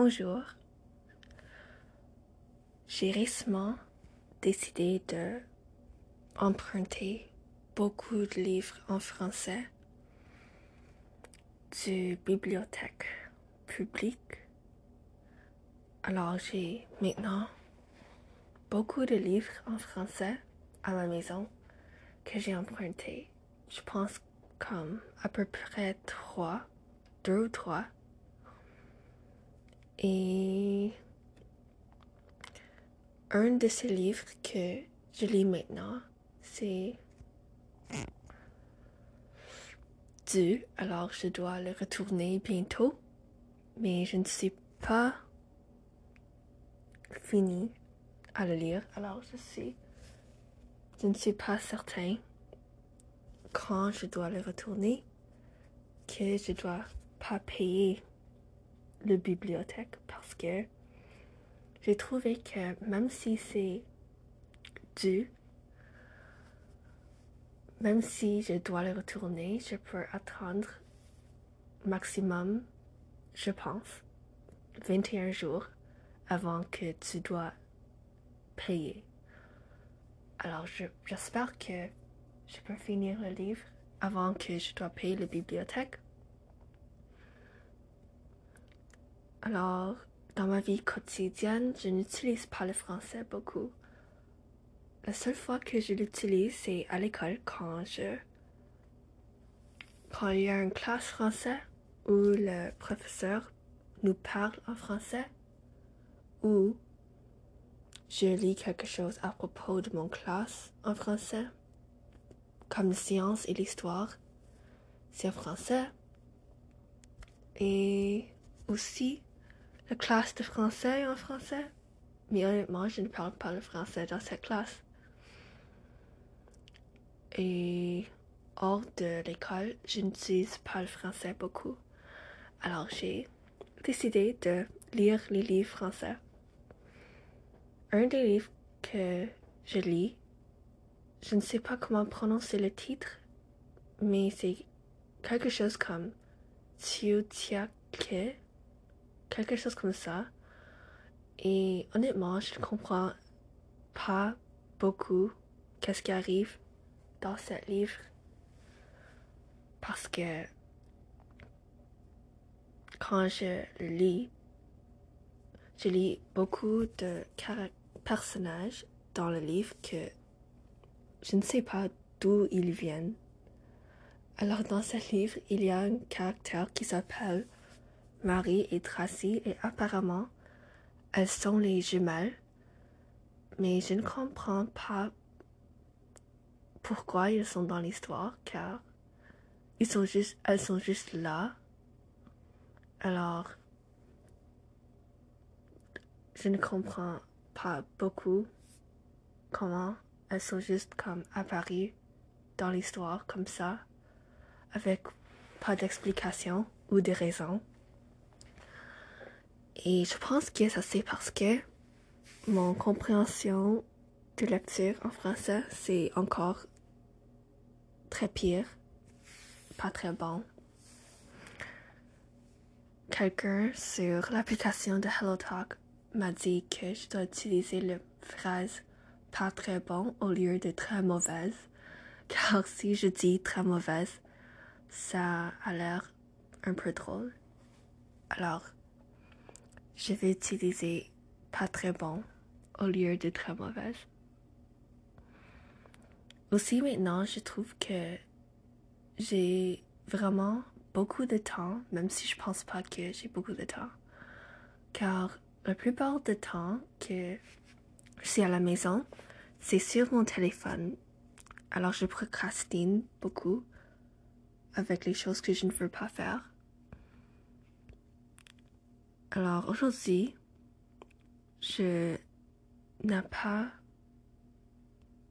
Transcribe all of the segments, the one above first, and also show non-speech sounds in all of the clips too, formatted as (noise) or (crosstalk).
Bonjour. J'ai récemment décidé de emprunter beaucoup de livres en français du bibliothèque publique. Alors j'ai maintenant beaucoup de livres en français à la maison que j'ai empruntés. Je pense comme à peu près trois, deux ou trois. Et un de ces livres que je lis maintenant, c'est Dieu. Alors je dois le retourner bientôt, mais je ne suis pas fini à le lire. Alors je je ne suis pas certain quand je dois le retourner que je dois pas payer le bibliothèque parce que j'ai trouvé que même si c'est dû, même si je dois le retourner, je peux attendre maximum, je pense, 21 jours avant que tu dois payer. Alors j'espère que je peux finir le livre avant que je dois payer la bibliothèque. Alors, dans ma vie quotidienne, je n'utilise pas le français beaucoup. La seule fois que je l'utilise, c'est à l'école quand je quand il y a une classe français où le professeur nous parle en français ou je lis quelque chose à propos de mon classe en français, comme la science et l'histoire, c'est en français. Et aussi, la classe de français en français? Mais honnêtement, je ne parle pas le français dans cette classe. Et hors de l'école, je n'utilise pas le français beaucoup. Alors j'ai décidé de lire les livres français. Un des livres que je lis, je ne sais pas comment prononcer le titre, mais c'est quelque chose comme Tsiutiake quelque chose comme ça. Et honnêtement, je ne comprends pas beaucoup qu'est-ce qui arrive dans ce livre. Parce que quand je lis, je lis beaucoup de personnages dans le livre que je ne sais pas d'où ils viennent. Alors dans ce livre, il y a un caractère qui s'appelle Marie et Tracy et apparemment elles sont les jumelles. Mais je ne comprends pas pourquoi ils sont dans l'histoire car ils sont juste, elles sont juste là. Alors, je ne comprends pas beaucoup comment elles sont juste comme apparues dans l'histoire comme ça, avec pas d'explication ou de raison. Et je pense que ça c'est parce que mon compréhension de lecture en français, c'est encore très pire, pas très bon. Quelqu'un sur l'application de HelloTalk m'a dit que je dois utiliser la phrase pas très bon au lieu de très mauvaise, car si je dis très mauvaise, ça a l'air un peu drôle. Alors, je vais utiliser pas très bon au lieu de très mauvaise. Aussi maintenant, je trouve que j'ai vraiment beaucoup de temps, même si je pense pas que j'ai beaucoup de temps. Car la plupart du temps que je suis à la maison, c'est sur mon téléphone. Alors je procrastine beaucoup avec les choses que je ne veux pas faire. Alors aujourd'hui, je n'ai pas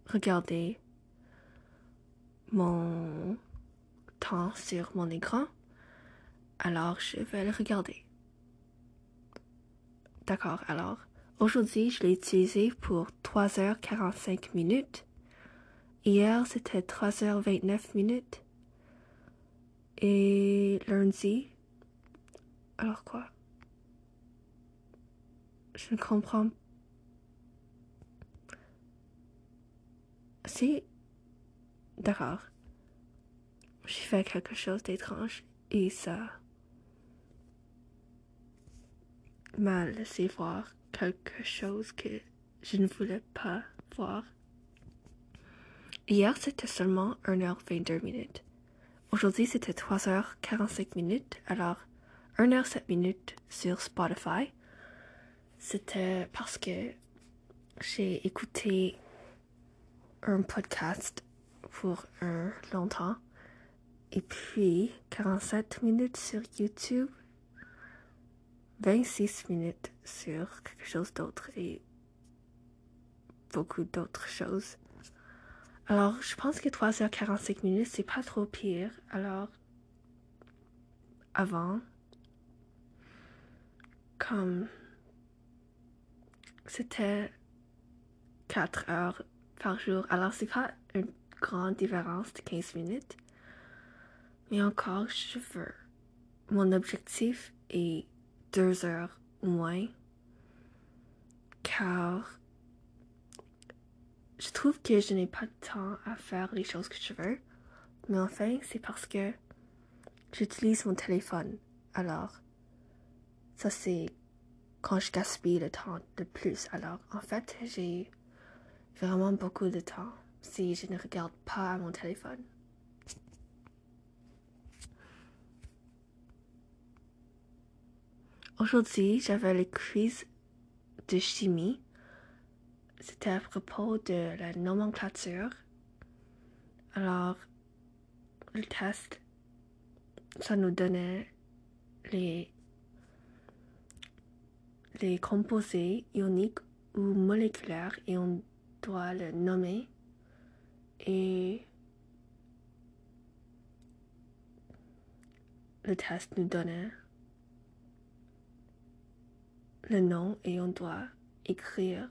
regardé mon temps sur mon écran, alors je vais le regarder. D'accord, alors aujourd'hui je l'ai utilisé pour 3h45 minutes. Hier c'était 3h29 minutes. Et lundi, alors quoi? Je ne comprends Si, d'accord, j'ai fait quelque chose d'étrange et ça m'a laissé voir quelque chose que je ne voulais pas voir. Hier, c'était seulement 1h22 minutes. Aujourd'hui, c'était 3h45 minutes, alors 1h07 minutes sur Spotify. C'était parce que j'ai écouté un podcast pour un longtemps. Et puis 47 minutes sur YouTube, 26 minutes sur quelque chose d'autre et beaucoup d'autres choses. Alors, je pense que 3h45 minutes, c'est pas trop pire. Alors, avant, comme c'était 4 heures par jour. Alors, c'est pas une grande différence de 15 minutes. Mais encore, je veux. Mon objectif est deux heures au moins. Car je trouve que je n'ai pas de temps à faire les choses que je veux. Mais enfin, c'est parce que j'utilise mon téléphone. Alors, ça c'est quand je gaspille le temps de plus. Alors, en fait, j'ai vraiment beaucoup de temps si je ne regarde pas mon téléphone. Aujourd'hui, j'avais le quiz de chimie. C'était à propos de la nomenclature. Alors, le test, ça nous donnait les, les composés ioniques ou moléculaires et on doit le nommer et le test nous donne le nom et on doit écrire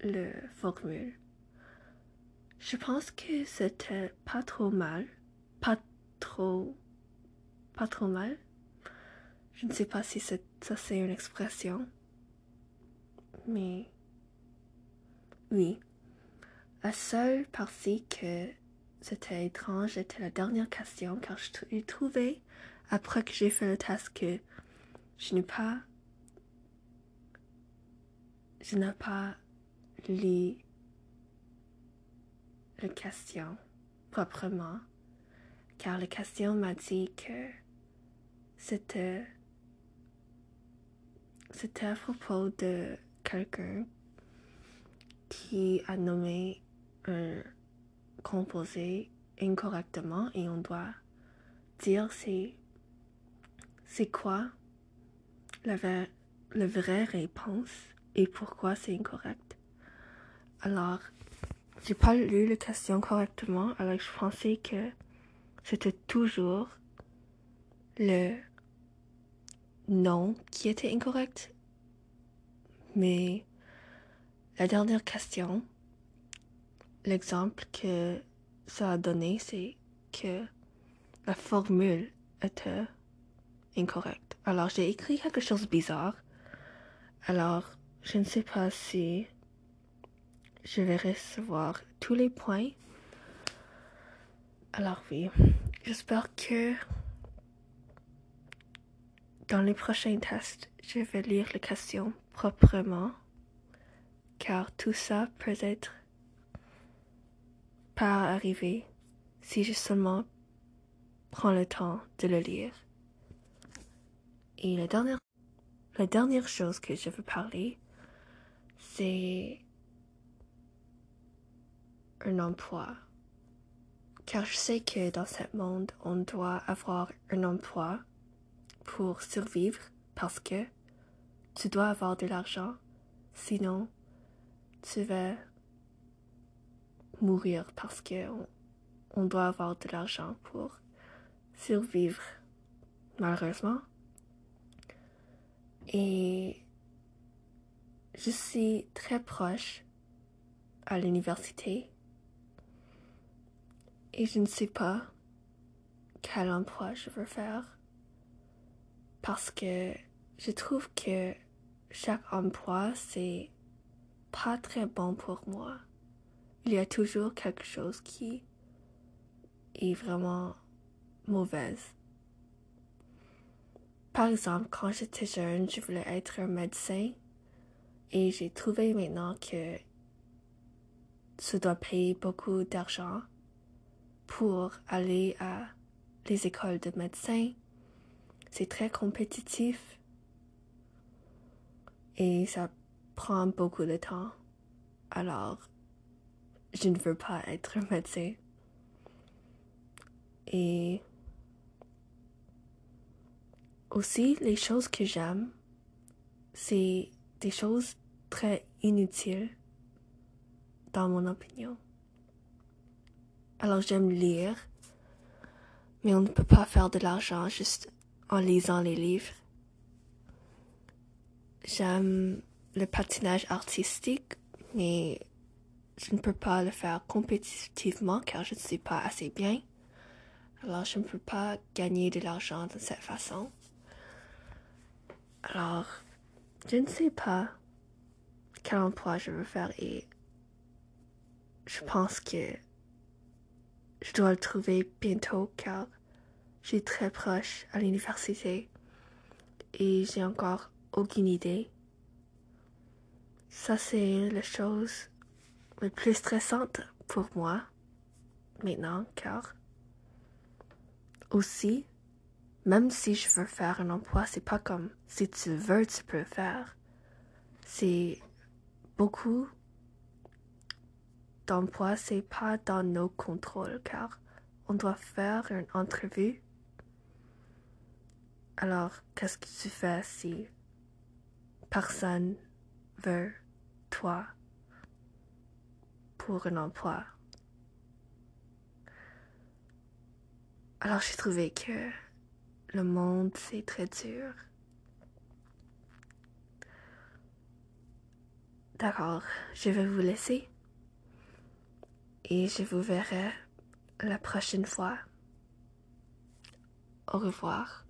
le formule. Je pense que c'était pas trop mal, pas trop, pas trop mal. Je ne sais pas si ça c'est une expression, mais oui. La seule partie que c'était étrange était la dernière question, car je trouvé, après que j'ai fait le test, que je n'ai pas. Je n'ai pas lu la question proprement, car la question m'a dit que c'était. C'était à propos de quelqu'un qui a nommé un composé incorrectement et on doit dire c'est c'est quoi la, la vraie réponse et pourquoi c'est incorrect. Alors, j'ai pas lu la question correctement, alors je pensais que c'était toujours le nom qui était incorrect. Mais la dernière question, l'exemple que ça a donné, c'est que la formule était incorrecte. Alors j'ai écrit quelque chose de bizarre. Alors je ne sais pas si je vais recevoir tous les points. Alors oui, j'espère que dans les prochains tests, je vais lire les questions proprement car tout ça peut être pas arriver si je seulement prends le temps de le lire. Et la dernière, la dernière chose que je veux parler, c'est un emploi. Car je sais que dans ce monde, on doit avoir un emploi pour survivre parce que tu dois avoir de l'argent. Sinon, tu vas mourir parce que on, doit avoir de l'argent pour survivre, malheureusement. Et je suis très proche à l'université et je ne sais pas quel emploi je veux faire parce que je trouve que chaque emploi, c'est pas très bon pour moi. Il y a toujours quelque chose qui est vraiment mauvaise. Par exemple, quand j'étais jeune, je voulais être un médecin et j'ai trouvé maintenant que ça doit payer beaucoup d'argent pour aller à les écoles de médecins. C'est très compétitif et ça prend beaucoup de temps. Alors, je ne veux pas être (laughs) médecin. Et aussi, les choses que j'aime, c'est des choses très inutiles, dans mon opinion. Alors j'aime lire, mais on ne peut pas faire de l'argent juste en lisant les livres. J'aime le patinage artistique, mais je ne peux pas le faire compétitivement car je ne suis pas assez bien. Alors je ne peux pas gagner de l'argent de cette façon. Alors, je ne sais pas quel emploi je veux faire et je pense que je dois le trouver bientôt car suis très proche à l'université et j'ai encore aucune idée. Ça, c'est la chose la plus stressante pour moi maintenant car aussi, même si je veux faire un emploi, c'est pas comme si tu veux, tu peux faire. C'est beaucoup d'emplois, c'est pas dans nos contrôles car on doit faire une entrevue. Alors, qu'est-ce que tu fais si personne veut toi pour un emploi? Alors j'ai trouvé que le monde c'est très dur. D'accord, je vais vous laisser et je vous verrai la prochaine fois. Au revoir.